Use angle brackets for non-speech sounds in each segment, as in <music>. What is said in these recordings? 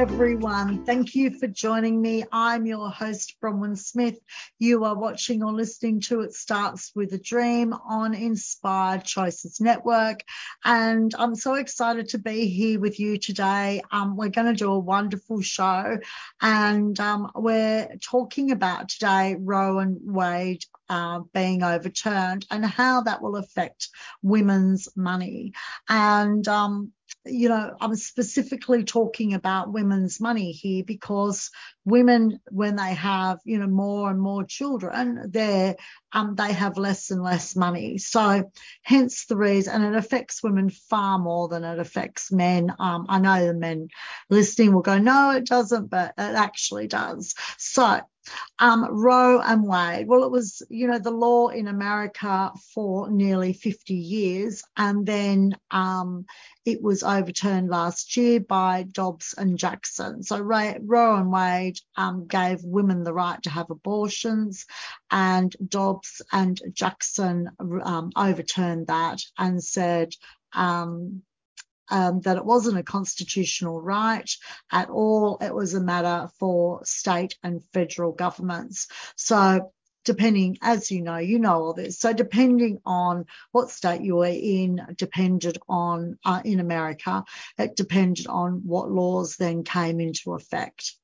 everyone. Thank you for joining me. I'm your host, Bronwyn Smith. You are watching or listening to It Starts with a Dream on Inspired Choices Network. And I'm so excited to be here with you today. Um, we're going to do a wonderful show. And um, we're talking about today Roe and Wade uh, being overturned and how that will affect women's money. And um, you know, I'm specifically talking about women's money here because women, when they have, you know, more and more children, they um, they have less and less money. So hence the reason, and it affects women far more than it affects men. Um, I know the men listening will go, no, it doesn't, but it actually does. So um, Roe and Wade. Well, it was, you know, the law in America for nearly 50 years, and then um, it was overturned last year by Dobbs and Jackson. So Roe and Wade um, gave women the right to have abortions, and Dobbs and Jackson um, overturned that and said um, that it wasn't a constitutional right at all. It was a matter for state and federal governments. So depending, as you know, you know all this. So depending on what state you were in, depended on uh, in America, it depended on what laws then came into effect.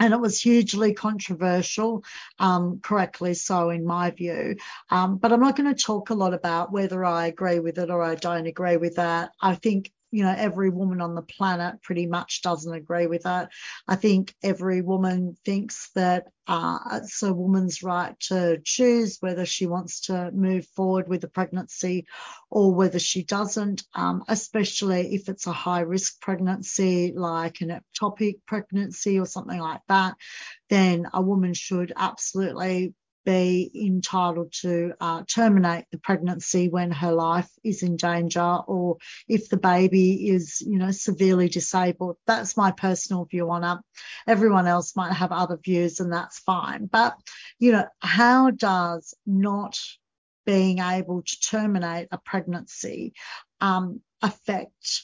And it was hugely controversial, um, correctly so in my view. Um, but I'm not going to talk a lot about whether I agree with it or I don't agree with that. I think you know every woman on the planet pretty much doesn't agree with that. I think every woman thinks that uh, it's a woman's right to choose whether she wants to move forward with a pregnancy or whether she doesn't, um, especially if it's a high risk pregnancy like an ectopic pregnancy or something like that. Then a woman should absolutely be entitled to uh, terminate the pregnancy when her life is in danger or if the baby is, you know, severely disabled. That's my personal view on it. Everyone else might have other views and that's fine. But, you know, how does not being able to terminate a pregnancy um, affect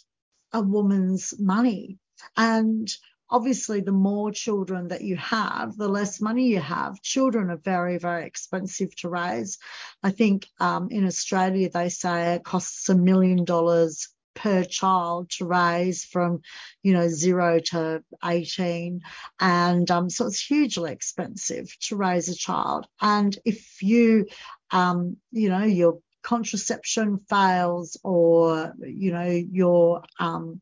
a woman's money? And obviously the more children that you have, the less money you have. Children are very, very expensive to raise. I think um, in Australia they say it costs a million dollars per child to raise from, you know, zero to 18. And um, so it's hugely expensive to raise a child. And if you, um, you know, your contraception fails or, you know, your, um,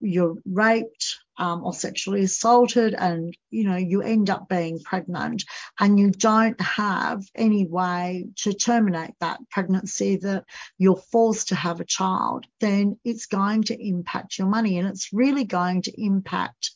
you're raped um, or sexually assaulted and you know you end up being pregnant and you don't have any way to terminate that pregnancy that you're forced to have a child then it's going to impact your money. And it's really going to impact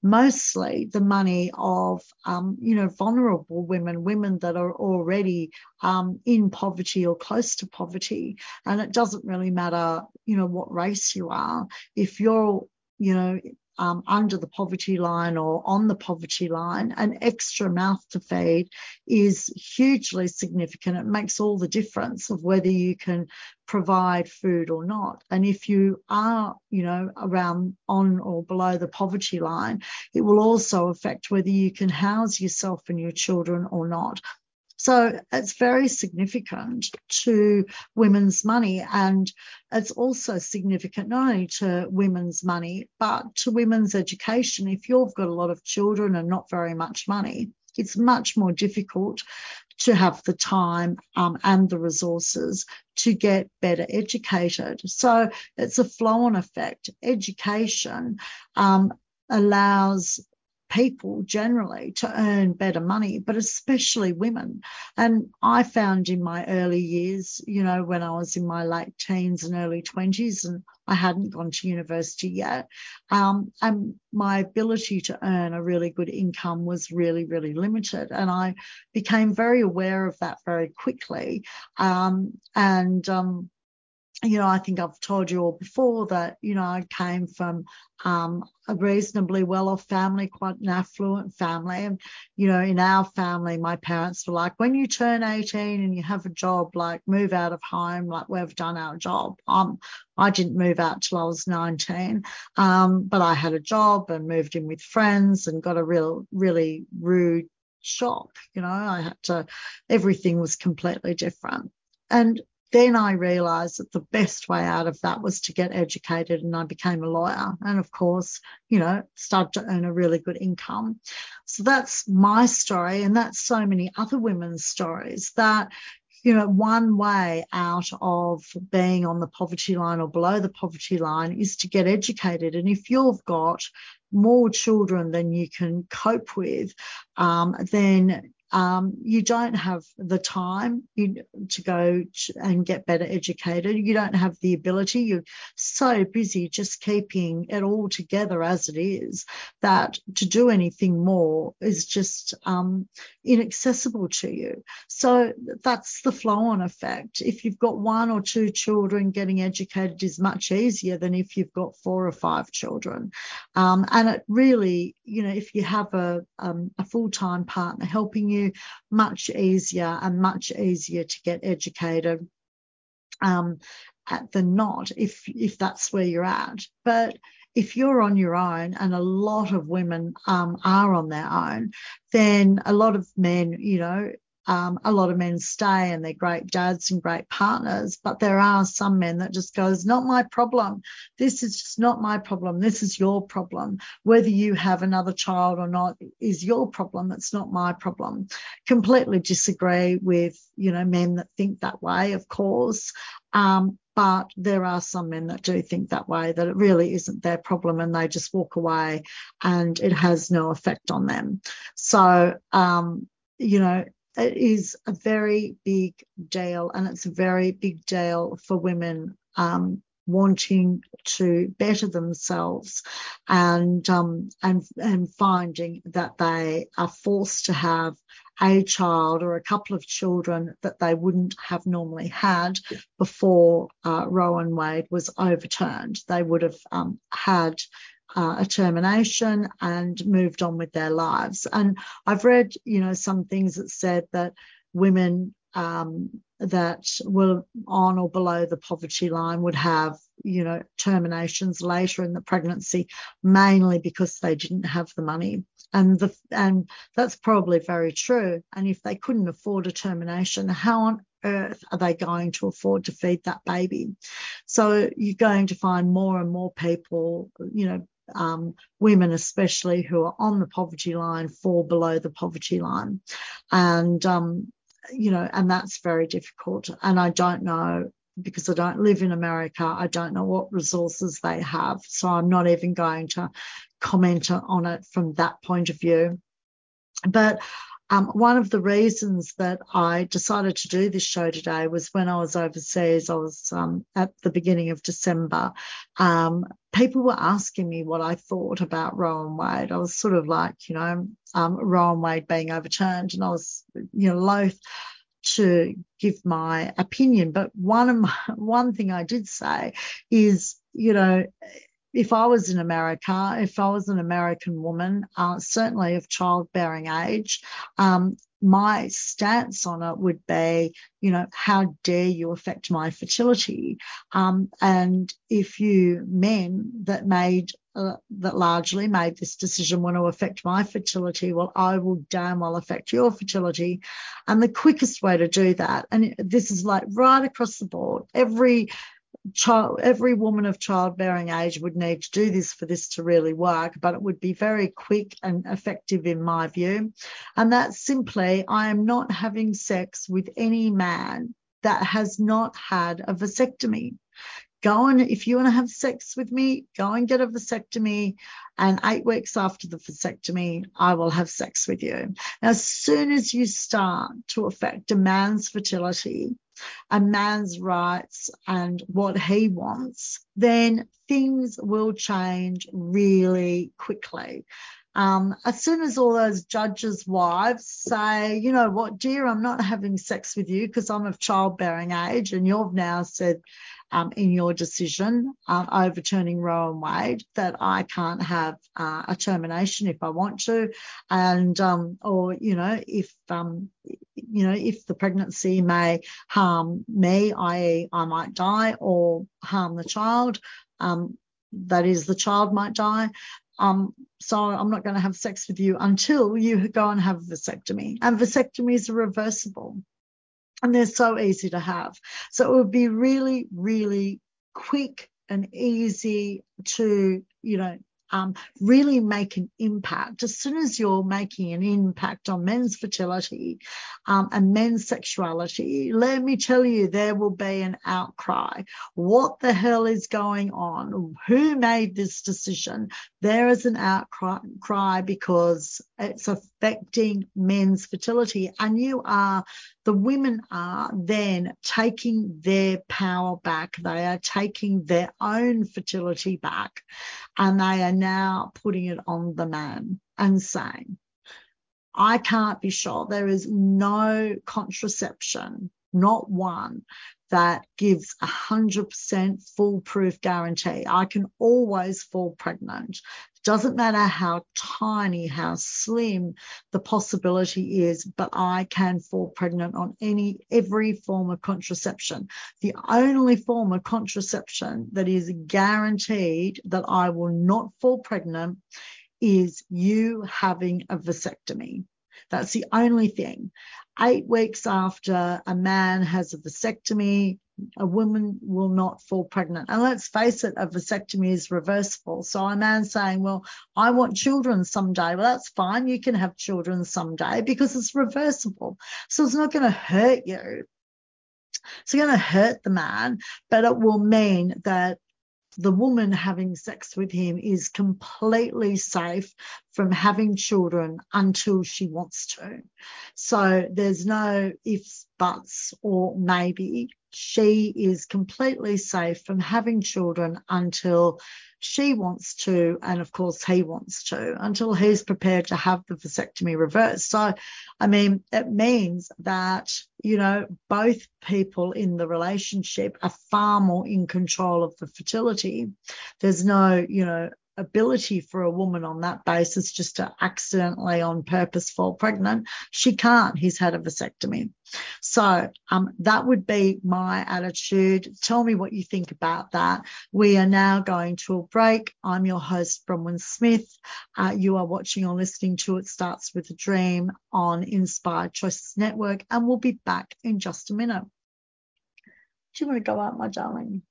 mostly the money of um, you know vulnerable women women that are already um, in poverty or close to poverty. And it doesn't really matter you know what race you are. If you're you know um, under the poverty line or on the poverty line, an extra mouth to feed is hugely significant. It makes all the difference of whether you can provide food or not. And if you are, you know, around on or below the poverty line, it will also affect whether you can house yourself and your children or not. So it's very significant to women's money. And it's also significant not only to women's money, but to women's education. If you've got a lot of children and not very much money, it's much more difficult to have the time um, and the resources to get better educated. So it's a flow on effect. Education um, allows people generally to earn better money, but especially women. And I found in my early years, you know, when I was in my late teens and early 20s, and I hadn't gone to university yet, um, and my ability to earn a really good income was really, really limited. And I became very aware of that very quickly. Um, and um, you know, I think I've told you all before that, you know, I came from um, a reasonably well off family, quite an affluent family. And, you know, in our family, my parents were like, when you turn 18 and you have a job, like move out of home, like we've done our job. Um, I didn't move out till I was 19, um, but I had a job and moved in with friends and got a real, really rude shock. You know, I had to, everything was completely different. And then I realized that the best way out of that was to get educated and I became a lawyer. And of course, you know, started to earn a really good income. So that's my story. And that's so many other women's stories that, you know, one way out of being on the poverty line or below the poverty line is to get educated. And if you've got more children than you can cope with, um, then um, you don't have the time to go and get better educated. You don't have the ability. You're so busy just keeping it all together as it is that to do anything more is just um, inaccessible to you. So that's the flow on effect. If you've got one or two children, getting educated is much easier than if you've got four or five children. Um, and it really, you know, if you have a, um, a full time partner helping you, you much easier and much easier to get educated um, than not if if that's where you're at. But if you're on your own, and a lot of women um, are on their own, then a lot of men, you know, um, a lot of men stay and they're great dads and great partners, but there are some men that just goes, not my problem. This is just not my problem. This is your problem. Whether you have another child or not is your problem. It's not my problem. Completely disagree with, you know, men that think that way, of course. Um, but there are some men that do think that way, that it really isn't their problem and they just walk away and it has no effect on them. So, um, you know, it is a very big deal, and it's a very big deal for women um, wanting to better themselves and um, and and finding that they are forced to have a child or a couple of children that they wouldn't have normally had before uh, Roe v. Wade was overturned. They would have um, had uh, a termination and moved on with their lives. And I've read, you know, some things that said that women um, that were on or below the poverty line would have, you know, terminations later in the pregnancy, mainly because they didn't have the money. And the and that's probably very true. And if they couldn't afford a termination, how on earth are they going to afford to feed that baby? So you're going to find more and more people, you know, um, women, especially who are on the poverty line, fall below the poverty line. And, um, you know, and that's very difficult. And I don't know because I don't live in America, I don't know what resources they have. So I'm not even going to comment on it from that point of view. But um, one of the reasons that I decided to do this show today was when I was overseas, I was um, at the beginning of December. Um, people were asking me what I thought about Roe v. Wade. I was sort of like, you know, um, Roe v. Wade being overturned, and I was, you know, loath to give my opinion. But one of my, <laughs> one thing I did say is, you know, if I was in America, if I was an American woman, uh, certainly of childbearing age, um, my stance on it would be, you know, how dare you affect my fertility? Um, and if you men that made uh, that largely made this decision want to affect my fertility, well, I will damn well affect your fertility. And the quickest way to do that, and this is like right across the board, every child, every woman of childbearing age would need to do this for this to really work, but it would be very quick and effective in my view. And that's simply, I am not having sex with any man that has not had a vasectomy. Go and if you want to have sex with me, go and get a vasectomy. And eight weeks after the vasectomy, I will have sex with you. Now, as soon as you start to affect a man's fertility, a man's rights and what he wants, then things will change really quickly. um, as soon as all those judges' wives say, you know what, dear, I'm not having sex with you because I'm of childbearing age, and you've now said um, in your decision uh, overturning Roe and Wade that I can't have uh, a termination if I want to, and um, or you know if um, you know if the pregnancy may harm me, i.e., I might die, or harm the child. Um, that is, the child might die. Um, so I'm not going to have sex with you until you go and have a vasectomy. And vasectomies are reversible and they're so easy to have. So it would be really, really quick and easy to, you know, um, really make an impact. As soon as you're making an impact on men's fertility um, and men's sexuality, let me tell you, there will be an outcry. What the hell is going on? Who made this decision? There is an outcry because it's affecting men's fertility, and you are the women are then taking their power back. They are taking their own fertility back and they are now putting it on the man and saying, I can't be sure. There is no contraception, not one, that gives 100% foolproof guarantee. I can always fall pregnant. Doesn't matter how tiny, how slim the possibility is, but I can fall pregnant on any every form of contraception. The only form of contraception that is guaranteed that I will not fall pregnant is you having a vasectomy. That's the only thing. Eight weeks after a man has a vasectomy, a woman will not fall pregnant. And let's face it, a vasectomy is reversible. So a man saying, Well, I want children someday. Well, that's fine. You can have children someday because it's reversible. So it's not going to hurt you. It's going to hurt the man, but it will mean that the woman having sex with him is completely safe from having children until she wants to. So there's no ifs, buts, or maybe. She is completely safe from having children until she wants to, and of course he wants to, until he's prepared to have the vasectomy reversed. So, I mean, it means that, you know, both people in the relationship are far more in control of the fertility. There's no, you know, ability for a woman on that basis just to accidentally on purpose fall pregnant. She can't. He's had a vasectomy. So um, that would be my attitude. Tell me what you think about that. We are now going to a break. I'm your host, Bronwyn Smith. Uh, you are watching or listening to It Starts with a Dream on Inspired Choices Network, and we'll be back in just a minute. Do you want to go out, my darling?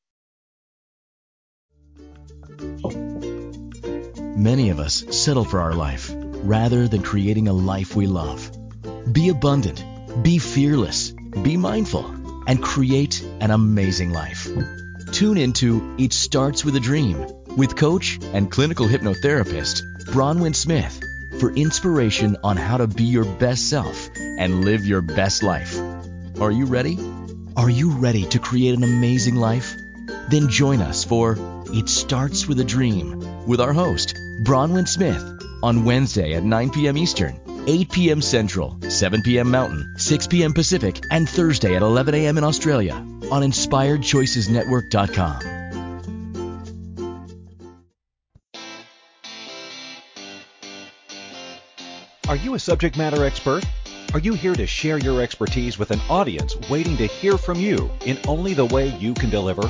Many of us settle for our life rather than creating a life we love. Be abundant, be fearless, be mindful, and create an amazing life. Tune into It Starts with a Dream with coach and clinical hypnotherapist Bronwyn Smith for inspiration on how to be your best self and live your best life. Are you ready? Are you ready to create an amazing life? Then join us for It Starts with a Dream with our host, Bronwyn Smith on Wednesday at 9 p.m. Eastern, 8 p.m. Central, 7 p.m. Mountain, 6 p.m. Pacific, and Thursday at 11 a.m. in Australia on InspiredChoicesNetwork.com. Are you a subject matter expert? Are you here to share your expertise with an audience waiting to hear from you in only the way you can deliver?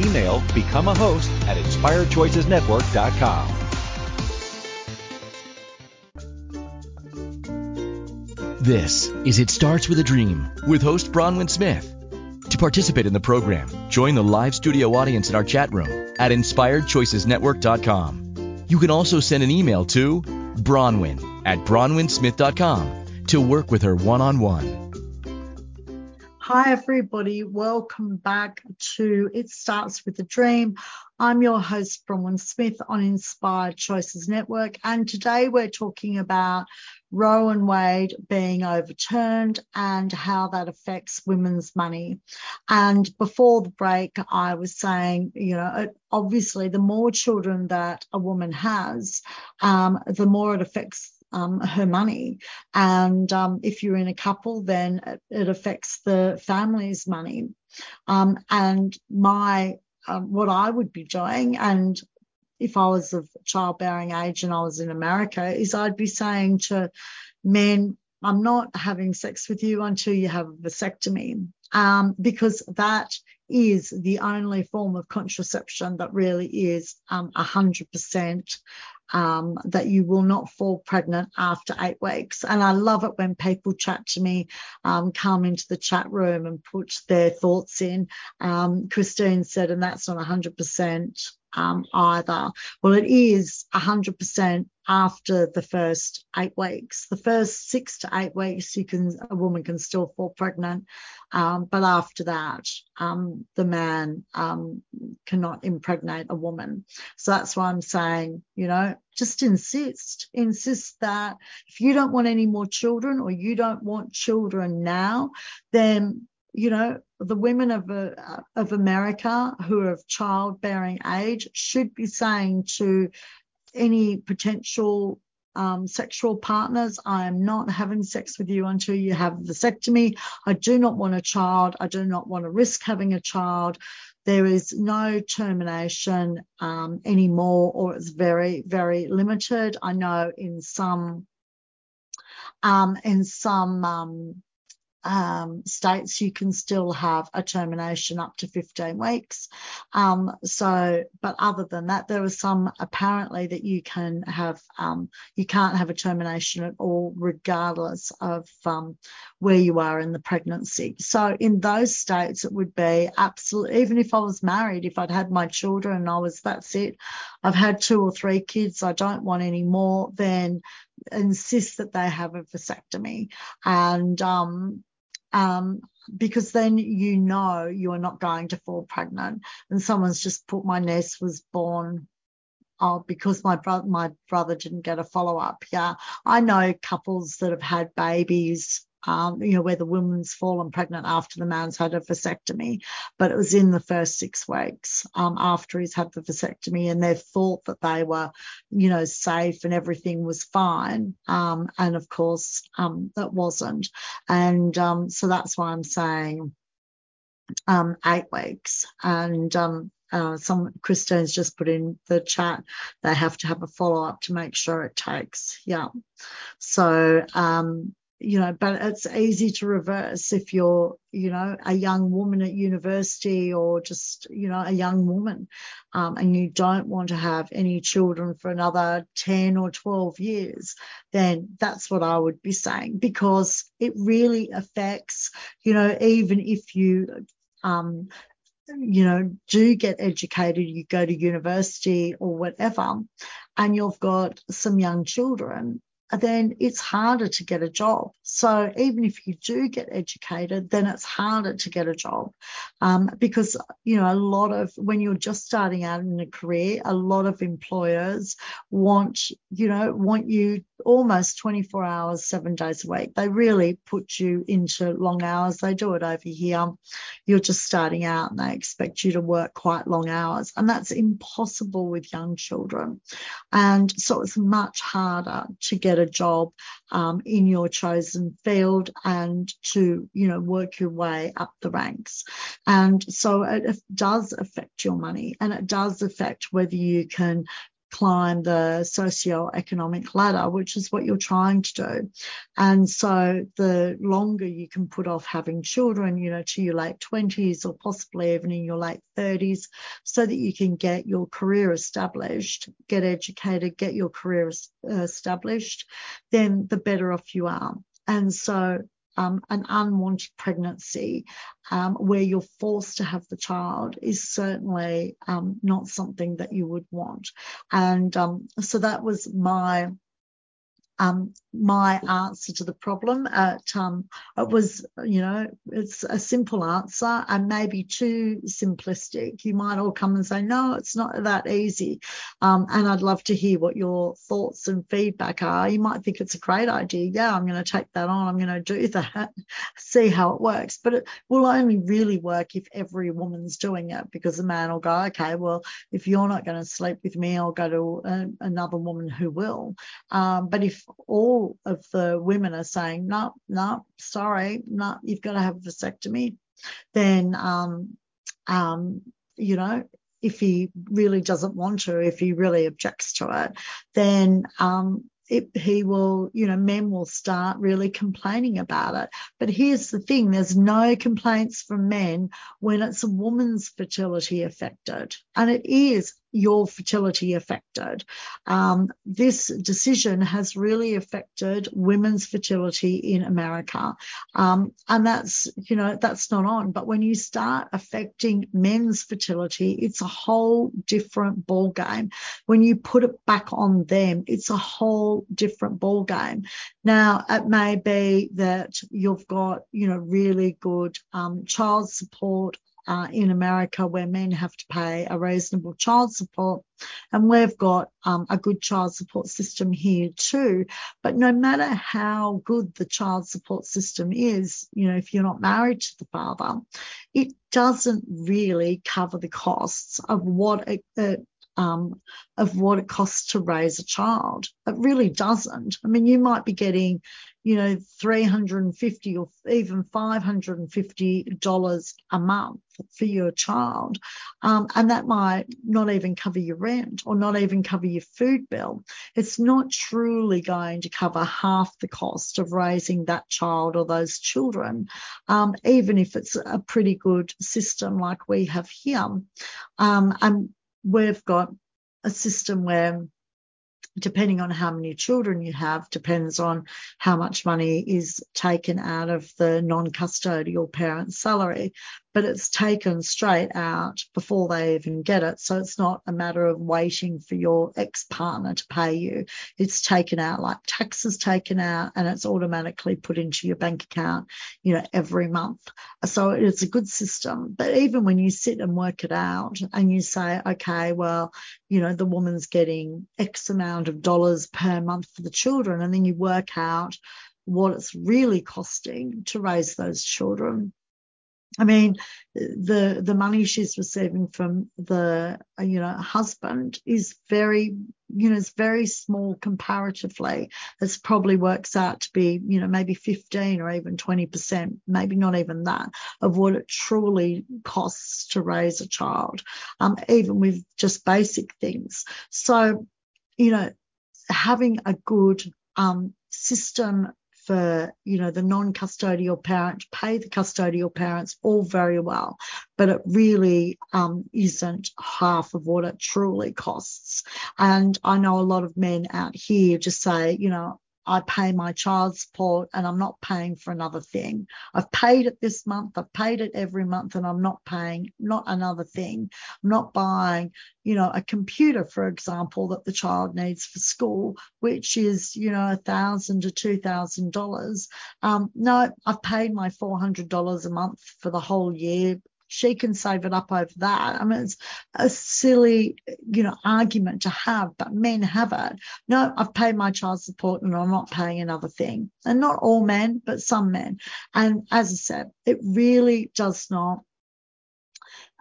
Email become a host at inspiredchoicesnetwork.com. This is It Starts with a Dream with host Bronwyn Smith. To participate in the program, join the live studio audience in our chat room at inspiredchoicesnetwork.com. You can also send an email to bronwyn at bronwynsmith.com to work with her one on one. Hi, everybody. Welcome back to It Starts with a Dream. I'm your host, Bronwyn Smith on Inspired Choices Network. And today we're talking about Roe and Wade being overturned and how that affects women's money. And before the break, I was saying, you know, obviously, the more children that a woman has, um, the more it affects um, her money. And um, if you're in a couple, then it, affects the family's money. Um, and my um, what I would be doing, and if I was of childbearing age and I was in America, is I'd be saying to men, I'm not having sex with you until you have a vasectomy, um, because that is the only form of contraception that really is um, 100% um, that you will not fall pregnant after eight weeks. And I love it when people chat to me, um, come into the chat room and put their thoughts in. Um, Christine said, and that's not 100% um, either. Well, it is 100% after the first eight weeks. The first six to eight weeks, you can a woman can still fall pregnant, um, but after that, um, the man um, cannot impregnate a woman. So that's why I'm saying, you know, just insist, insist that if you don't want any more children or you don't want children now, then you know, the women of, uh, of America who are of childbearing age should be saying to any potential um, sexual partners, I am not having sex with you until you have vasectomy. I do not want a child. I do not want to risk having a child. There is no termination um, anymore, or it's very, very limited. I know in some um, in some um, states you can still have a termination up to 15 weeks. Um, so, but other than that, there are some apparently that you can have, um, you can't have a termination at all, regardless of um, where you are in the pregnancy. So, in those states, it would be absolutely, even if I was married, if I'd had my children and I was, that's it, I've had two or three kids, I don't want any more, then insist that they have a vasectomy. And, um, um, because then you know you are not going to fall pregnant. And someone's just put my niece was born oh, because my brother my brother didn't get a follow up. Yeah, I know couples that have had babies um, you know, where the woman's fallen pregnant after the man's had a vasectomy, but it was in the first six weeks um, after he's had the vasectomy, and they thought that they were, you know, safe and everything was fine. Um, and of course, um, that wasn't. And um, so that's why I'm saying um, eight weeks. And uh, some Christine's just put in the chat, they have to have a follow up to make sure it takes. Yeah. So, um, you know, but it's easy to reverse if you're, you know, a young woman at university or just, you know, a young woman, um, and you don't want to have any children for another 10 or 12 years, then that's what I would be saying because it really affects, you know, even if you, um, you know, do get educated, you go to university or whatever, and you've got some young children, then it's harder to get a job. So even if you do get educated, then it's harder to get a job um, because, you know, a lot of when you're just starting out in a career, a lot of employers want, you know, want you almost 24 hours, seven days a week. They really put you into long hours. They do it over here. You're just starting out and they expect you to work quite long hours. And that's impossible with young children. And so it's much harder to get a job um, in your chosen field and to, you know, work your way up the ranks. And so it does affect your money and it does affect whether you can climb the socio-economic ladder, which is what you're trying to do. And so the longer you can put off having children, you know, to your late 20s or possibly even in your late 30s, so that you can get your career established, get educated, get your career uh, established, then the better off you are. And so um, an unwanted pregnancy um, where you're forced to have the child is certainly um, not something that you would want. And um, so that was my um, my answer to the problem. At, um, it was, you know, it's a simple answer and maybe too simplistic. You might all come and say, no, it's not that easy. Um, and I'd love to hear what your thoughts and feedback are. You might think it's a great idea. Yeah, I'm going to take that on. I'm going to do <laughs> that, see how it works. But it will only really work if every woman's doing it because the man will go, okay, well, if you're not going to sleep with me, I'll go to a, another woman who will. Um, but if all of the women are saying, no, no, sorry, no, you've got to have a vasectomy, then, um, um, you know, if he really doesn't want to, if he really objects to it, then um, it, he will, you know, men will start really complaining about it. But here's the thing there's no complaints from men when it's a woman's fertility affected. And it is your fertility affected. Um, this decision has really affected women's fertility in America. Um, and that's, you know, that's not on. But when you start affecting men's fertility, it's a whole different ball game. When you put it back on them, it's a whole different ball game. Now, it may be that you've got, you know, really good um, child support uh, in America where men have to pay a reasonable child support. And we've got um, a good child support system here too. But no matter how good the child support system is, you know, if you're not married to the father, it doesn't really cover the costs of what it, um, of what it costs to raise a child. It really doesn't. I mean, you might be getting, you know, 350 or even $550 a month for your child. Um, and that might not even cover your rent or not even cover your food bill. It's not truly going to cover half the cost of raising that child or those children, um, even if it's a pretty good system like we have here. Um, and we've got a system where depending on how many children you have, depends on how much money is taken out of the non-custodial parent's salary but it's taken straight out before they even get it. So it's not a matter of waiting for your ex partner to pay you. It's taken out like taxes taken out and it's automatically put into your bank account, you know, every month. So it's a good system. But even when you sit and work it out and you say, okay, well, you know, the woman's getting X amount of dollars per month for the children, and then you work out what it's really costing to raise those children I mean, the the money she's receiving from the you know husband is very you know it's very small comparatively. It probably works out to be you know maybe 15 or even 20 percent, maybe not even that of what it truly costs to raise a child, um, even with just basic things. So you know having a good um, system for you know the non-custodial parent pay the custodial parents all very well but it really um, isn't half of what it truly costs. And i know a lot of men out here just say you know I pay my child support and I'm not paying for another thing. I've paid it this month, I've paid it every month, and I'm not paying not another thing. I'm not buying, you know, a computer, for example, that the child needs for school, which is, you know, a thousand to two thousand dollars. Um, no, I've paid my four hundred dollars a month for the whole year she can save it up over that. I mean, it's a silly, you know, argument to have, but men have it. No, I've paid my child support and I'm not paying another thing. And not all men, but some men. And as I said, it really does not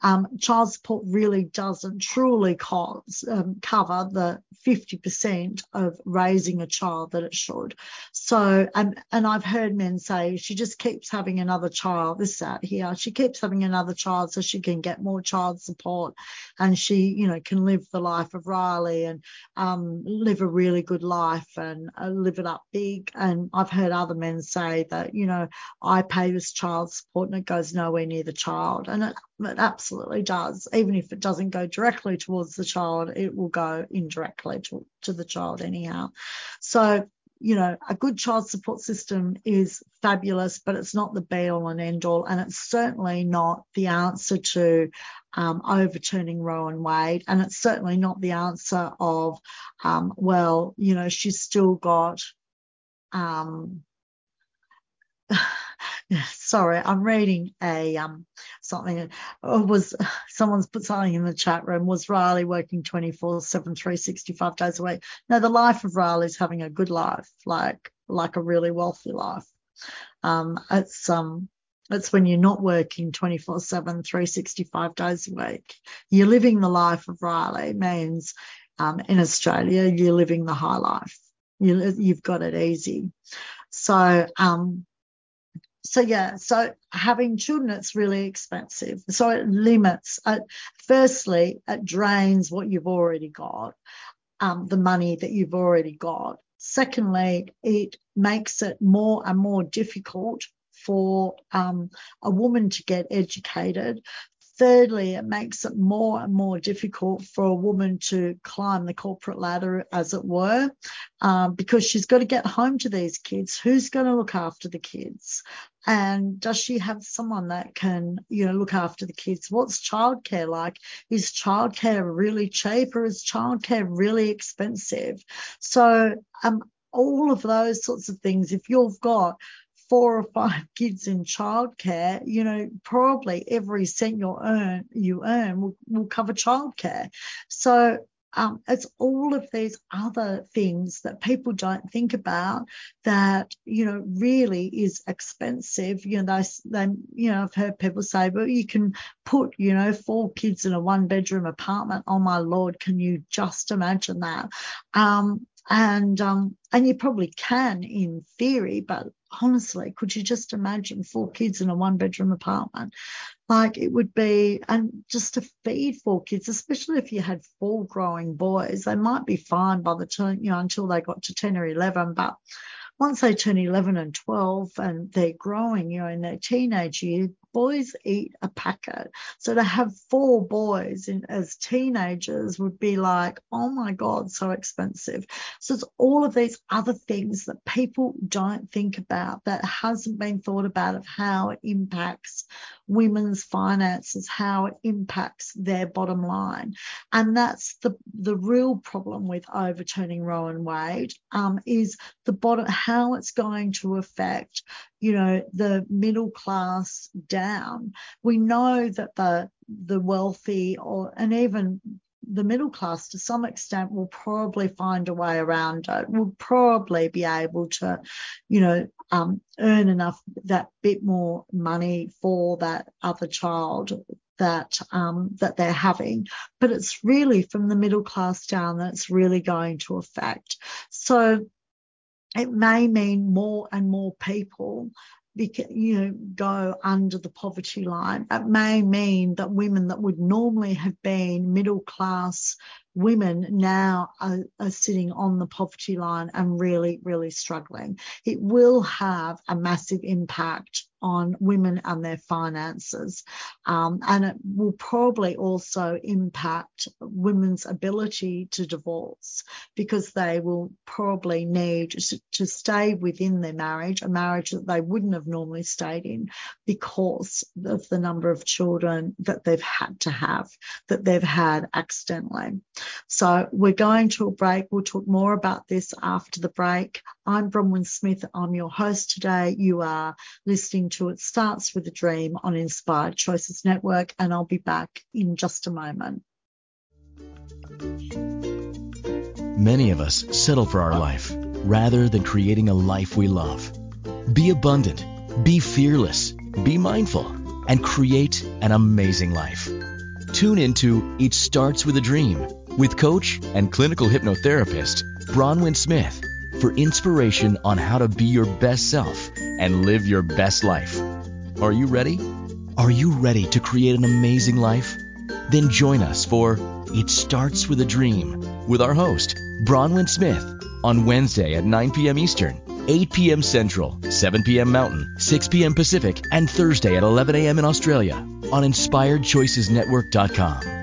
um, child support really doesn't truly cause, um, cover the 50% of raising a child that it should. So, and, and I've heard men say she just keeps having another child, this out here, she keeps having another child so she can get more child support and she, you know, can live the life of Riley and um, live a really good life and uh, live it up big. And I've heard other men say that, you know, I pay this child support and it goes nowhere near the child. And it, it absolutely does. Even if it doesn't go directly towards the child, it will go indirectly to, to the child anyhow. So, you know, a good child support system is fabulous, but it's not the be all and end all. And it's certainly not the answer to um, overturning Roe and Wade. And it's certainly not the answer of, um, well, you know, she's still got um, sorry, I'm reading a um something. Was someone's put something in the chat room. Was Riley working 24 7, 365 days a week? No, the life of Riley is having a good life, like like a really wealthy life. Um, it's um it's when you're not working 24 7, 365 days a week. You're living the life of Riley means um, in Australia, you're living the high life. You, you've got it easy. So, um, so yeah, so having children, it's really expensive. So it limits, uh, firstly, it drains what you've already got, um, the money that you've already got. Secondly, it makes it more and more difficult for um, a woman to get educated. Thirdly, it makes it more and more difficult for a woman to climb the corporate ladder, as it were, um, because she's got to get home to these kids. Who's going to look after the kids? And does she have someone that can, you know, look after the kids? What's childcare like? Is childcare really cheap or is childcare really expensive? So, um, all of those sorts of things, if you've got four or five <laughs> kids in childcare, you know, probably every cent you earn you earn will, will cover childcare. So um, it's all of these other things that people don't think about that you know really is expensive. You know, they, they you know I've heard people say, well you can put you know four kids in a one bedroom apartment." Oh my lord, can you just imagine that? Um, and um, and you probably can in theory, but honestly, could you just imagine four kids in a one bedroom apartment? Like it would be, and just to feed four kids, especially if you had four growing boys, they might be fine by the time, you know, until they got to 10 or 11. But once they turn 11 and 12 and they're growing, you know, in their teenage years, boys eat a packet. So to have four boys in, as teenagers would be like, oh my God, so expensive. So it's all of these other things that people don't think about that hasn't been thought about of how it impacts women's finances, how it impacts their bottom line. And that's the, the real problem with overturning Roe and Wade um, is the bottom, how it's going to affect you know, the middle class down. We know that the the wealthy or and even the middle class to some extent will probably find a way around it. Will probably be able to, you know, um, earn enough that bit more money for that other child that um, that they're having. But it's really from the middle class down that it's really going to affect. So it may mean more and more people you know, go under the poverty line. It may mean that women that would normally have been middle class women now are, are, sitting on the poverty line and really, really struggling. It will have a massive impact on women and their finances. Um, and it will probably also impact women's ability to divorce because they will probably need to stay within their marriage, a marriage that they wouldn't have normally stayed in because of the number of children that they've had to have, that they've had accidentally. So we're going to a break. We'll talk more about this after the break. I'm Bronwyn Smith. I'm your host today. You are listening to It Starts with a Dream on Inspired Choices Network, and I'll be back in just a moment. Many of us settle for our life rather than creating a life we love. Be abundant, be fearless, be mindful, and create an amazing life. Tune into It Starts with a Dream with coach and clinical hypnotherapist Bronwyn Smith for inspiration on how to be your best self and live your best life. Are you ready? Are you ready to create an amazing life? Then join us for It Starts with a Dream with our host, Bronwyn Smith, on Wednesday at 9 p.m. Eastern, 8 p.m. Central, 7 p.m. Mountain, 6 p.m. Pacific, and Thursday at 11 a.m. in Australia on InspiredChoicesNetwork.com.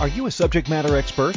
Are you a subject matter expert?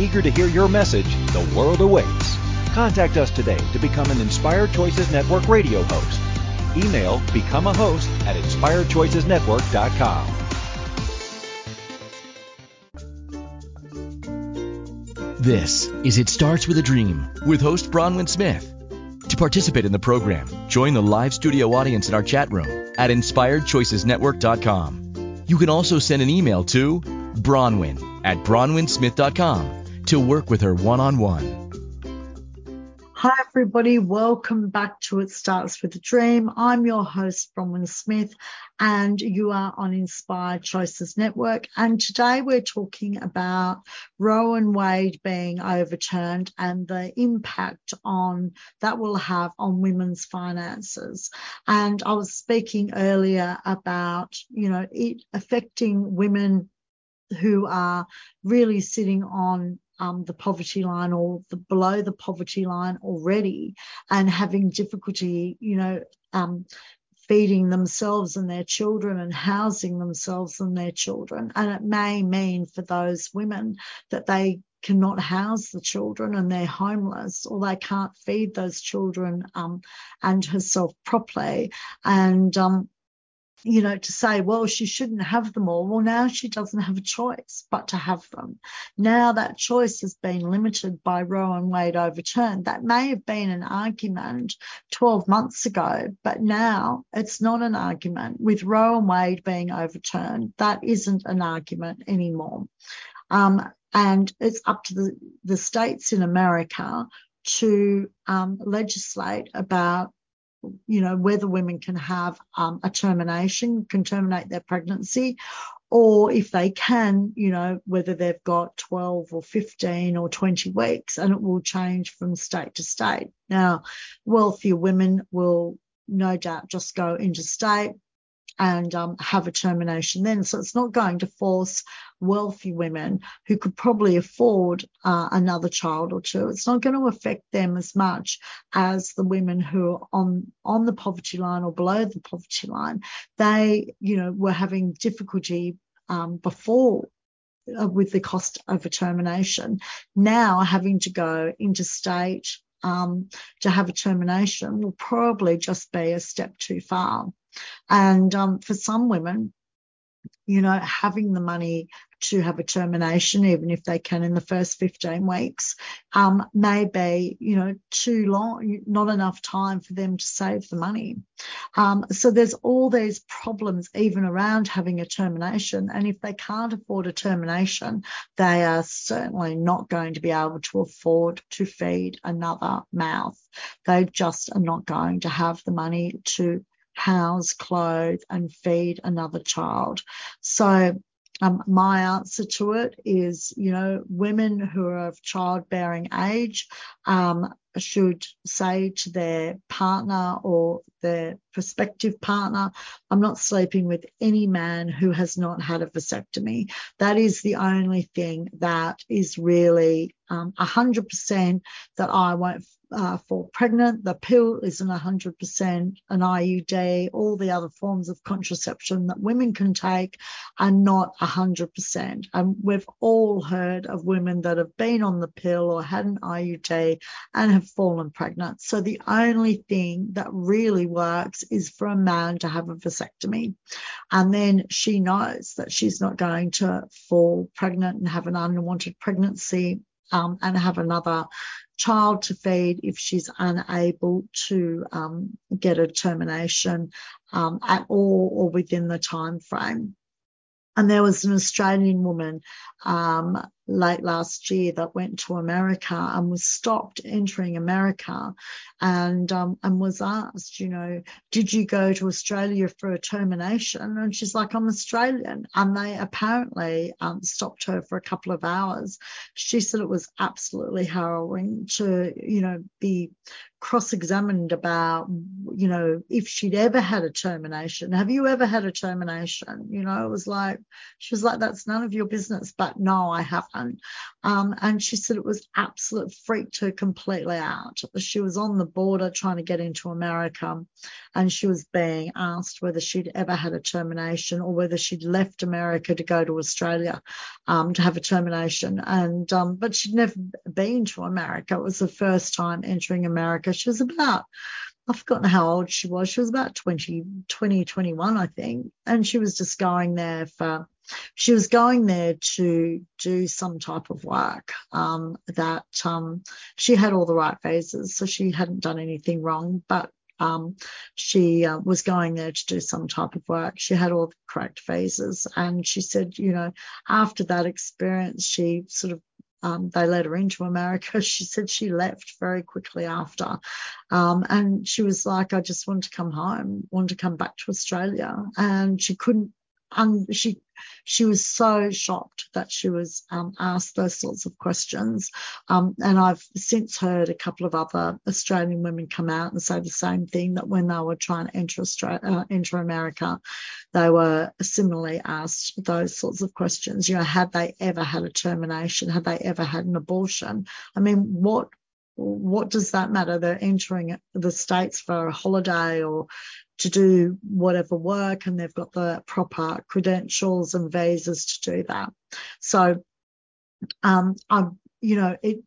Eager to hear your message, the world awaits. Contact us today to become an Inspired Choices Network radio host. Email become a host at inspiredchoicesnetwork.com. This is It Starts With a Dream with host Bronwyn Smith. To participate in the program, join the live studio audience in our chat room at inspiredchoicesnetwork.com. You can also send an email to Bronwyn at bronwynsmith.com to work with her one on one. Hi, everybody. Welcome back to It Starts with a Dream. I'm your host, Bronwyn Smith, and you are on Inspired Choices Network. And today we're talking about Roe and Wade being overturned and the impact on that will have on women's finances. And I was speaking earlier about, you know, it affecting women who are really sitting on um, the poverty line or the, below the poverty line already and having difficulty, you know, um, feeding themselves and their children and housing themselves and their children. And it may mean for those women that they cannot house the children and they're homeless or they can't feed those children um, and herself properly. And um, you know, to say, well, she shouldn't have them all. Well, now she doesn't have a choice but to have them. Now that choice has been limited by Roe and Wade overturned. That may have been an argument 12 months ago, but now it's not an argument. With Roe and Wade being overturned, that isn't an argument anymore. Um, and it's up to the, the states in America to um, legislate about you know, whether women can have um, a termination, can terminate their pregnancy, or if they can, you know, whether they've got 12 or 15 or 20 weeks, and it will change from state to state. Now, wealthier women will no doubt just go interstate and um, have a termination then. So it's not going to force wealthy women who could probably afford uh, another child or two. It's not going to affect them as much as the women who are on on the poverty line or below the poverty line. They, you know, were having difficulty um, before uh, with the cost of a termination. Now having to go interstate um, to have a termination will probably just be a step too far. And um, for some women, you know, having the money to have a termination, even if they can in the first 15 weeks, um, may be, you know, too long, not enough time for them to save the money. Um, so there's all these problems even around having a termination. And if they can't afford a termination, they are certainly not going to be able to afford to feed another mouth. They just are not going to have the money to house, clothe, and feed another child. So um, my answer to it is, you know, women who are of childbearing age um, should say to their partner or their prospective partner, I'm not sleeping with any man who has not had a vasectomy. That is the only thing that is really um, 100% that I won't uh, for pregnant. The pill isn't 100% an IUD. All the other forms of contraception that women can take are not 100%. And we've all heard of women that have been on the pill or had an IUD and have fallen pregnant. So the only thing that really works is for a man to have a vasectomy. And then she knows that she's not going to fall pregnant and have an unwanted pregnancy um, and have another child to feed if she's unable to um, get a termination um, at all or within the time frame. And there was an Australian woman um, late last year that went to America and was stopped entering America and um, and was asked, you know, did you go to Australia for a termination? And she's like, I'm Australian. And they apparently um, stopped her for a couple of hours. She said it was absolutely harrowing to, you know, be cross-examined about, you know, if she'd ever had a termination. Have you ever had a termination? You know, it was like, she was like, that's none of your business. But no, I haven't American. Um, and she said it was absolute freaked her completely out. She was on the border trying to get into America and she was being asked whether she'd ever had a termination or whether she'd left America to go to Australia um, to have a termination. And um, but she'd never been to America. It was the first time entering America. She was about I've forgotten how old she was. She was about 20, 20, 21, I think. And she was just going there for, she was going there to do some type of work um, that um, she had all the right phases, So she hadn't done anything wrong, but um, she uh, was going there to do some type of work. She had all the correct phases, And she said, you know, after that experience, she sort of um, they let her into America. <laughs> She said she left very quickly after. Um, and she was like, I just want to come home, want to come back to Australia. And she couldn't um, she she was so shocked that she was um, asked those sorts of questions. Um, and I've since heard a couple of other Australian women come out and say the same thing that when they were trying to enter Australia, uh, enter America, they were similarly asked those sorts of questions. You know, had they ever had a termination? Had they ever had an abortion? I mean, what what does that matter? They're entering the States for a holiday or to do whatever work and they've got the proper credentials and visas to do that. So, um, I'm, you know, it,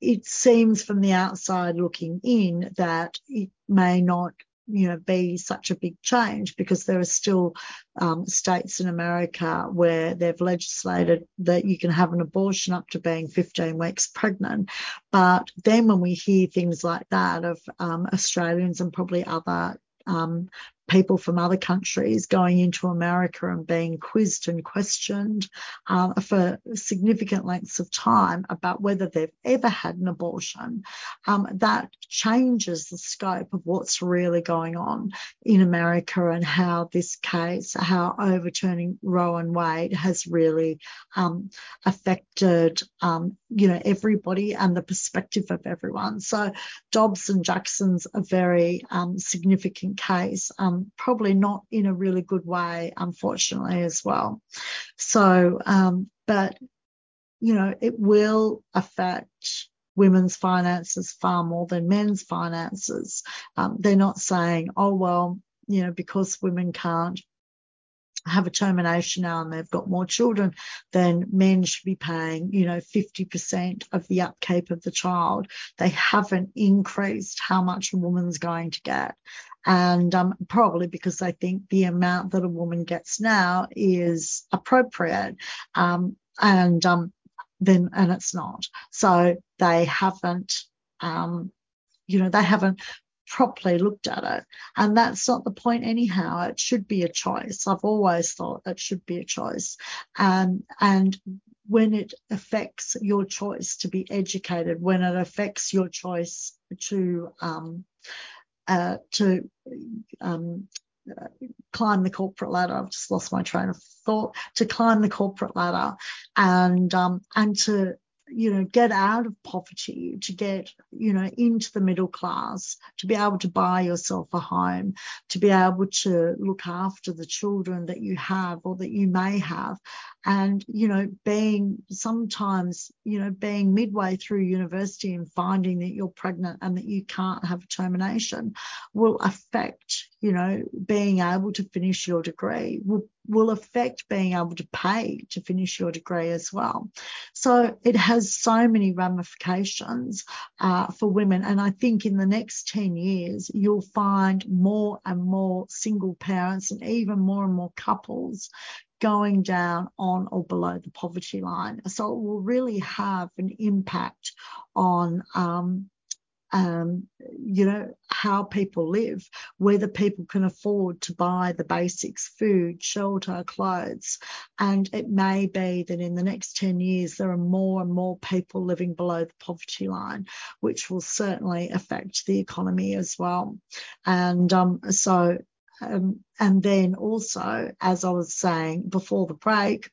it seems from the outside looking in that it may not you know be such a big change because there are still um, states in America where they've legislated that you can have an abortion up to being 15 weeks pregnant. But then when we hear things like that of um, Australians and probably other um, people from other countries going into America and being quizzed and questioned uh, for significant lengths of time about whether they've ever had an abortion, um, that changes the scope of what's really going on in America and how this case, how overturning Roe and Wade has really um, affected, um, you know, everybody and the perspective of everyone. So Dobbs and Jackson's a very um, significant case. Um, probably not in a really good way, unfortunately, as well. So, um, but, you know, it will affect women's finances far more than men's finances. Um, they're not saying, oh, well, you know, because women can't have a termination now and they've got more children, then men should be paying, you know, 50% of the upkeep of the child. They haven't increased how much a woman's going to get and um, probably because I think the amount that a woman gets now is appropriate, um, and um, then and it's not. So they haven't, um, you know, they haven't properly looked at it, and that's not the point anyhow. It should be a choice. I've always thought it should be a choice, and and when it affects your choice to be educated, when it affects your choice to um, uh, to um, climb the corporate ladder. I've just lost my train of thought. To climb the corporate ladder and um, and to you know, get out of poverty, to get, you know, into the middle class, to be able to buy yourself a home, to be able to look after the children that you have or that you may have. And, you know, being sometimes, you know, being midway through university and finding that you're pregnant and that you can't have a termination will affect, you know, being able to finish your degree, will will affect being able to pay to finish your degree as well. So it has so many ramifications uh, for women. And I think in the next 10 years, you'll find more and more single parents and even more and more couples going down on or below the poverty line. So it will really have an impact on um, um, you know, how people live, whether people can afford to buy the basics, food, shelter, clothes. And it may be that in the next 10 years, there are more and more people living below the poverty line, which will certainly affect the economy as well. And um, so, um, and then also, as I was saying before the break,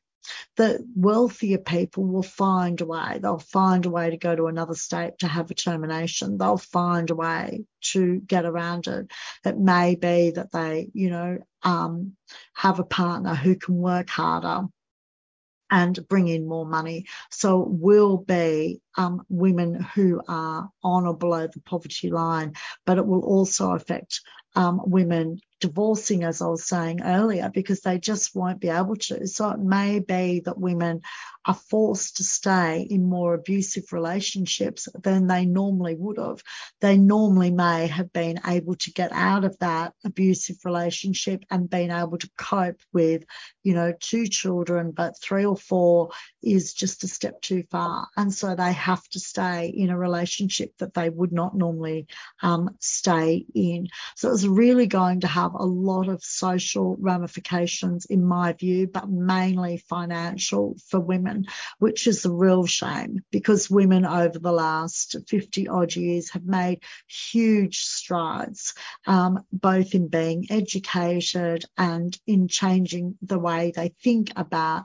the wealthier people will find a way. They'll find a way to go to another state to have a termination. They'll find a way to get around it. It may be that they, you know, um, have a partner who can work harder and bring in more money. So it will be um, women who are on or below the poverty line, but it will also affect um, women divorcing, as I was saying earlier, because they just won't be able to. So it may be that women are forced to stay in more abusive relationships than they normally would have. They normally may have been able to get out of that abusive relationship and been able to cope with, you know, two children, but three or four is just a step too far. And so they have to stay in a relationship that they would not normally um, stay in. So it's really going to have a lot of social ramifications, in my view, but mainly financial for women which is a real shame because women over the last 50 odd years have made huge strides, um, both in being educated and in changing the way they think about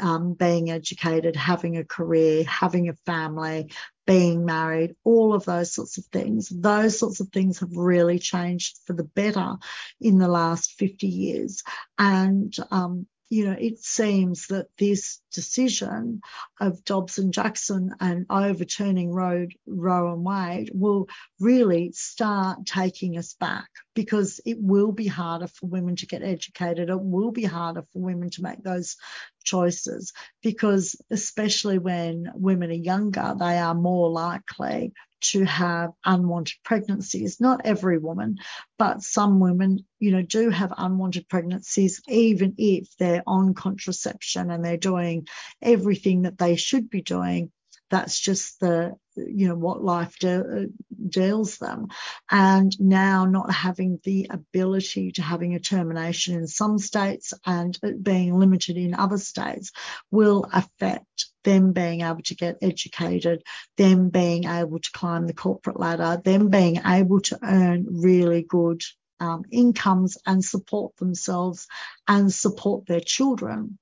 um, being educated, having a career, having a family, being married, all of those sorts of things. Those sorts of things have really changed for the better in the last 50 years. And um, you know, it seems that this decision of Dobbs and Jackson and overturning Roe, Roe and Wade will really start taking us back because it will be harder for women to get educated. It will be harder for women to make those choices because especially when women are younger, they are more likely to have unwanted pregnancies. Not every woman, but some women, you know, do have unwanted pregnancies, even if they're on contraception and they're doing everything that they should be doing. That's just the, you know, what life de- deals them. And now not having the ability to having a termination in some states and being limited in other states will affect them being able to get educated, them being able to climb the corporate ladder, them being able to earn really good um, incomes and support themselves and support their children.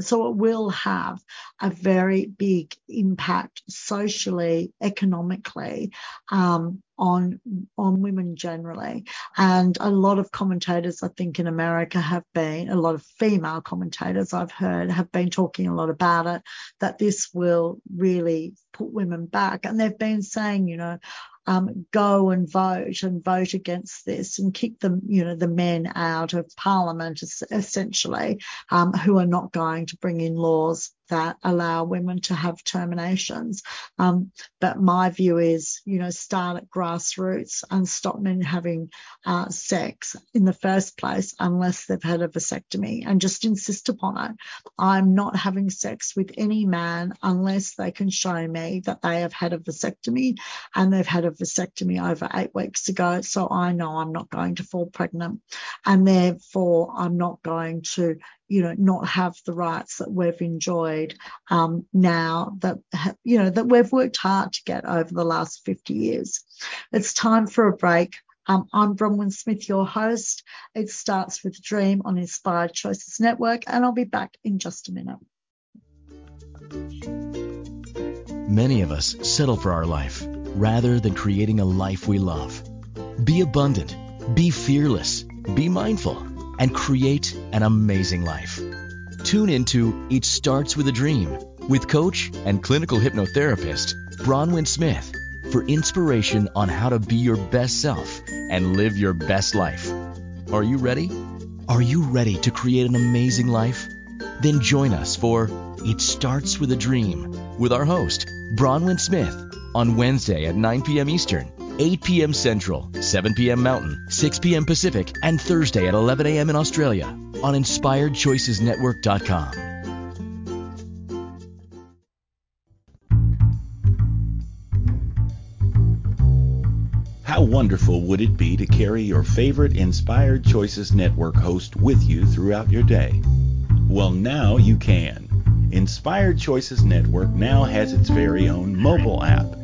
So it will have a very big impact socially, economically, um, on on women generally. And a lot of commentators, I think, in America have been a lot of female commentators I've heard have been talking a lot about it. That this will really put women back, and they've been saying, you know, um, go and vote and vote against this and kick them, you know, the men out of parliament essentially, um, who are not going to bring in laws that allow women to have terminations. Um, but my view is, you know, start at grassroots and stop men having uh, sex in the first place unless they've had a vasectomy and just insist upon it. I'm not having sex with any man unless they can show me that they have had a vasectomy and they've had a vasectomy over eight weeks ago. So I know I'm not going to fall pregnant and therefore I'm not going to you know, not have the rights that we've enjoyed um, now that, you know, that we've worked hard to get over the last 50 years. It's time for a break. Um, I'm Bronwyn Smith, your host. It starts with dream on Inspired Choices Network, and I'll be back in just a minute. Many of us settle for our life rather than creating a life we love. Be abundant, be fearless, be mindful and create an amazing life. Tune into It Starts with a Dream with coach and clinical hypnotherapist Bronwyn Smith for inspiration on how to be your best self and live your best life. Are you ready? Are you ready to create an amazing life? Then join us for It Starts with a Dream with our host, Bronwyn Smith, on Wednesday at 9 p.m. Eastern 8 p.m. Central, 7 p.m. Mountain, 6 p.m. Pacific, and Thursday at 11 a.m. in Australia on InspiredChoicesNetwork.com. How wonderful would it be to carry your favorite Inspired Choices Network host with you throughout your day? Well, now you can. Inspired Choices Network now has its very own mobile app.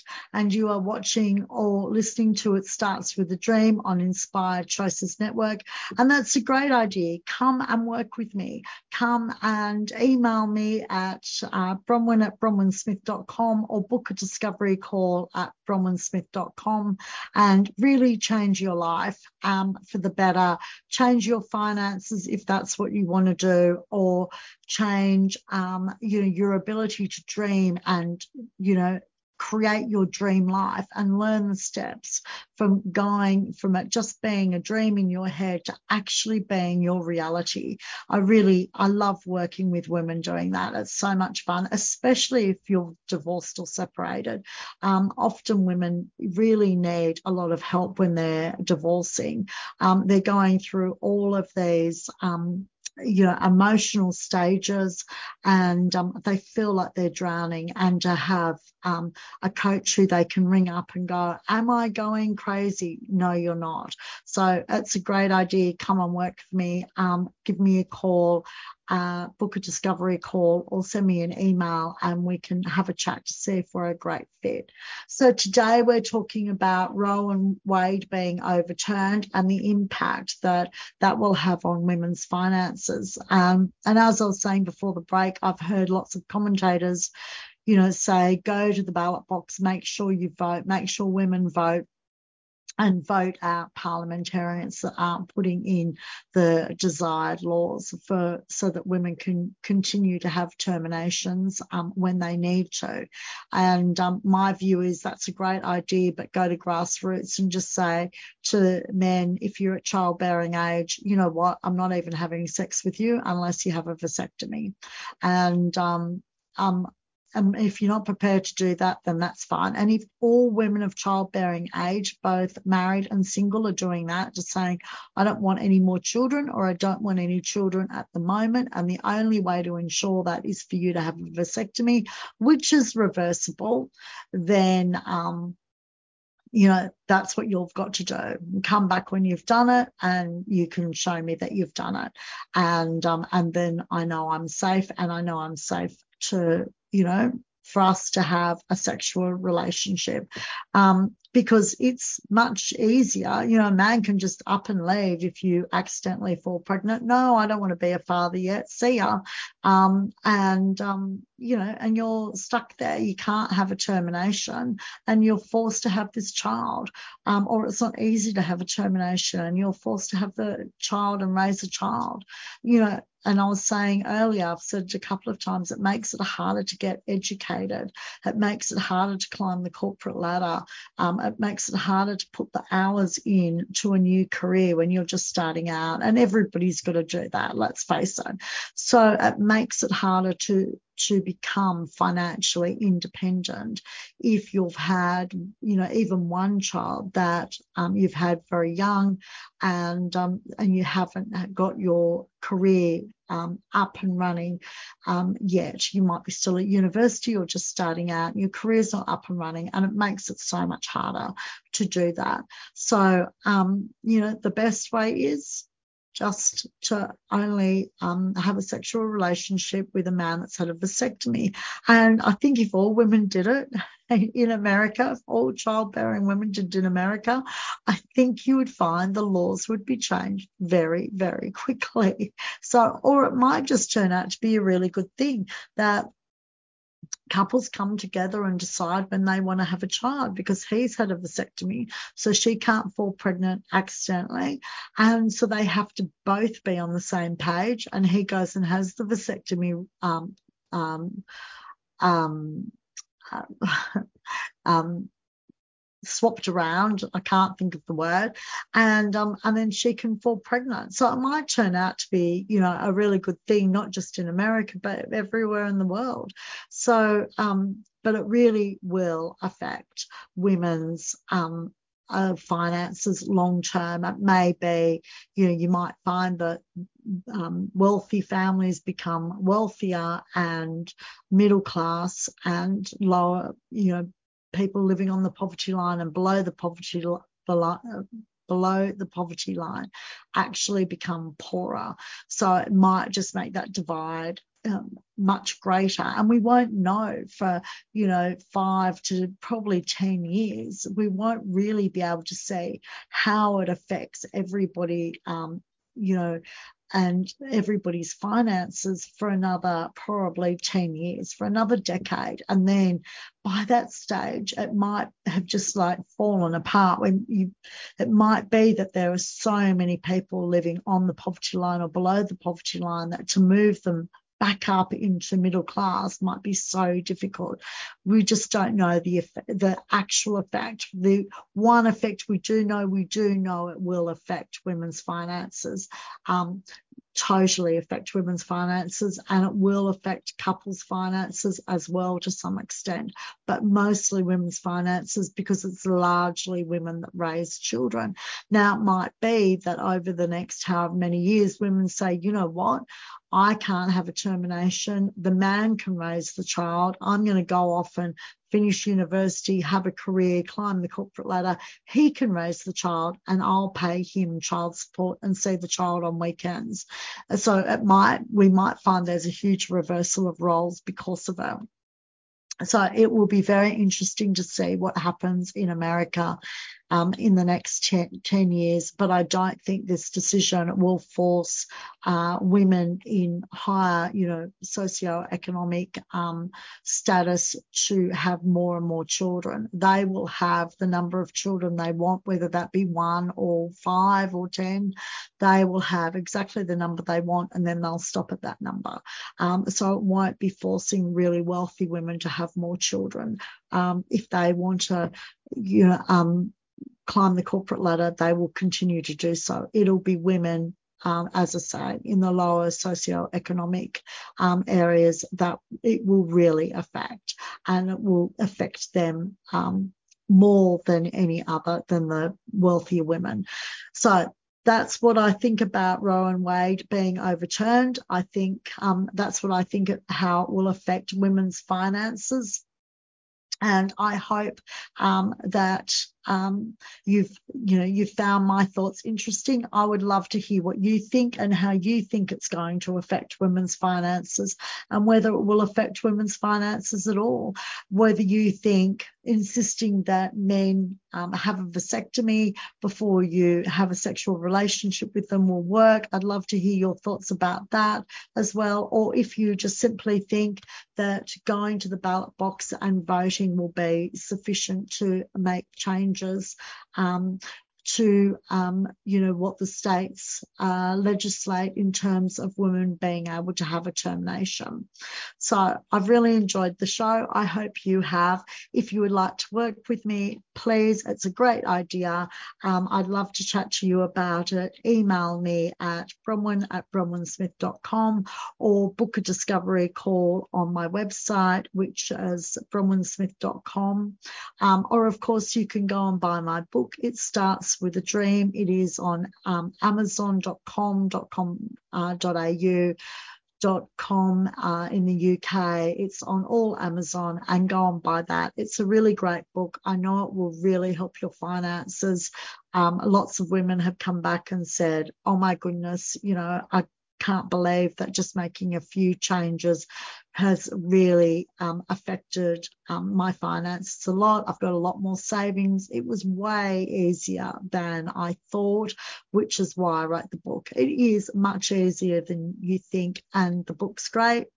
and you are watching or listening to It Starts with a Dream on Inspired Choices Network. And that's a great idea. Come and work with me. Come and email me at uh, bronwyn at bronwynsmith.com or book a discovery call at bronwynsmith.com and really change your life um, for the better. Change your finances if that's what you want to do, or change um, you know your ability to dream and you know create your dream life and learn the steps from going from it just being a dream in your head to actually being your reality. I really, I love working with women doing that. It's so much fun, especially if you're divorced or separated. Um, often women really need a lot of help when they're divorcing. Um, they're going through all of these um, you know emotional stages and um, they feel like they're drowning and to have um, a coach who they can ring up and go am i going crazy? No you're not. So it's a great idea. Come and work with me. Um, give me a call uh, book a discovery call or send me an email and we can have a chat to see if we're a great fit. So today we're talking about Roe and Wade being overturned and the impact that that will have on women's finances. Um, and as I was saying before the break, I've heard lots of commentators you know, say go to the ballot box, make sure you vote, make sure women vote, and vote out parliamentarians that aren't putting in the desired laws for so that women can continue to have terminations um, when they need to. And um, my view is that's a great idea, but go to grassroots and just say to men, if you're at childbearing age, you know what, I'm not even having sex with you unless you have a vasectomy. And um, um, and if you're not prepared to do that, then that's fine. And if all women of childbearing age, both married and single, are doing that, just saying, I don't want any more children or I don't want any children at the moment, and the only way to ensure that is for you to have a vasectomy, which is reversible, then um, you know that's what you've got to do come back when you've done it and you can show me that you've done it and um, and then i know i'm safe and i know i'm safe to you know, for us to have a sexual relationship. Um, because it's much easier. You know, a man can just up and leave if you accidentally fall pregnant. No, I don't want to be a father yet. See ya. Um, and, um, you know, and you're stuck there. You can't have a termination and you're forced to have this child. Um, or it's not easy to have a termination and you're forced to have the child and raise a child. You know, and I was saying earlier, I've said it a couple of times, it makes it harder to get educated. It makes it harder to climb the corporate ladder. Um, it makes it harder to put the hours in to a new career when you're just starting out. And everybody's got to do that, let's face it. So it makes it harder to to become financially independent if you've had, you know, even one child that um, you've had very young and um, and you haven't got your career um, up and running um, yet. You might be still at university or just starting out. Your career's not up and running, and it makes it so much harder to do that. So, um, you know, the best way is just to only um, have a sexual relationship with a man that's had a vasectomy. And I think if all women did it <laughs> in America, all childbearing women did in America, I think you would find the laws would be changed very, very quickly. <laughs> So, or it might just turn out to be a really good thing that couples come together and decide when they want to have a child because he's had a vasectomy, so she can't fall pregnant accidentally. And so they have to both be on the same page. And he goes and has the vasectomy um, um, um, <laughs> um, swapped around. I can't think of the word, and um, and then she can fall pregnant. So it might turn out to be, you know, a really good thing, not just in America but everywhere in the world. So, um, but it really will affect women's um, uh, finances long term. It may be, you know, you might find that um, wealthy families become wealthier and middle class and lower, you know, people living on the poverty line and below the poverty below, below the poverty line actually become poorer. So it might just make that divide um, much greater and we won't know for you know five to probably 10 years we won't really be able to see how it affects everybody um, you know and everybody's finances for another probably 10 years, for another decade. And then by that stage, it might have just like fallen apart when you, it might be that there are so many people living on the poverty line or below the poverty line that to move them back up into middle class might be so difficult. We just don't know the the actual effect. The one effect we do know, we do know it will affect women's finances. Um, totally affect women's finances and it will affect couples' finances as well to some extent, but mostly women's finances because it's largely women that raise children. Now, it might be that over the next however many years, women say, you know what, I can't have a termination. The man can raise the child. I'm going to go off and finish university, have a career, climb the corporate ladder. He can raise the child and I'll pay him child support and see the child on weekends. So it might, we might find there's a huge reversal of roles because of it. So it will be very interesting to see what happens in America um, in the next 10, 10, years. But I don't think this decision will force uh, women in higher, you know, socioeconomic um, status to have more and more children. They will have the number of children they want, whether that be one or five or 10. They will have exactly the number they want and then they'll stop at that number. Um, so it won't be forcing really wealthy women to have more children. Um, if they want to, you know, um, climb the corporate ladder, they will continue to do so. It'll be women, um, as I say, in the lower socioeconomic um, areas that it will really affect, and it will affect them um, more than any other than the wealthier women. So that's what I think about Roe and Wade being overturned. I think um, that's what I think how it will affect women's finances. And I hope um, that um, you've you know you found my thoughts interesting. I would love to hear what you think and how you think it's going to affect women's finances and whether it will affect women's finances at all. Whether you think insisting that men um, have a vasectomy before you have a sexual relationship with them will work. I'd love to hear your thoughts about that as well. Or if you just simply think that going to the ballot box and voting will be sufficient to make change changes um, to, um, you know, what the states uh, legislate in terms of women being able to have a termination. So I've really enjoyed the show. I hope you have. If you would like to work with me, please, it's a great idea. Um, I'd love to chat to you about it. Email me at bronwyn at bronwynsmith.com or book a discovery call on my website, which is bronwynsmith.com. Um, or, of course, you can go and buy my book. It starts with a Dream. It is on um, amazon.com.com.au. Dot com uh, in the UK. It's on all Amazon and go and buy that. It's a really great book. I know it will really help your finances. Um, lots of women have come back and said, "Oh my goodness, you know, I can't believe that just making a few changes has really um, affected um, my finances a lot. I've got a lot more savings. It was way easier than I thought, which is why I wrote the book. It is much easier than you think, and the book's great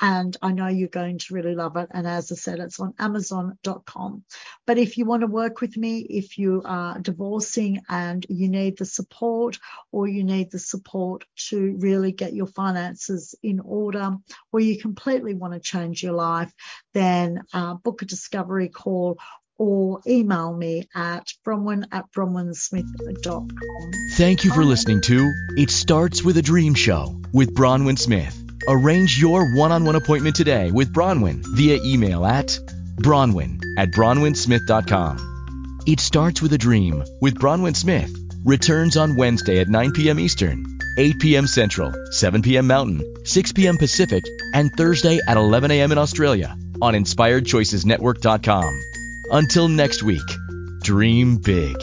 and I know you're going to really love it. And as I said, it's on Amazon.com. But if you want to work with me, if you are divorcing and you need the support, or you need the support to really get your finances in order, or you completely want to change your life, then uh, book a discovery call or email me at bronwyn at bronwynsmith.com. Thank you for listening to It Starts With a Dream Show with Bronwyn Smith. Arrange your one-on-one appointment today with Bronwyn via email at bronwyn at bronwynsmith.com. It starts with a dream with Bronwyn Smith. Returns on Wednesday at 9 p.m. Eastern. 8 p.m. Central, 7 p.m. Mountain, 6 p.m. Pacific, and Thursday at 11 a.m. in Australia on InspiredChoicesNetwork.com. Until next week, dream big.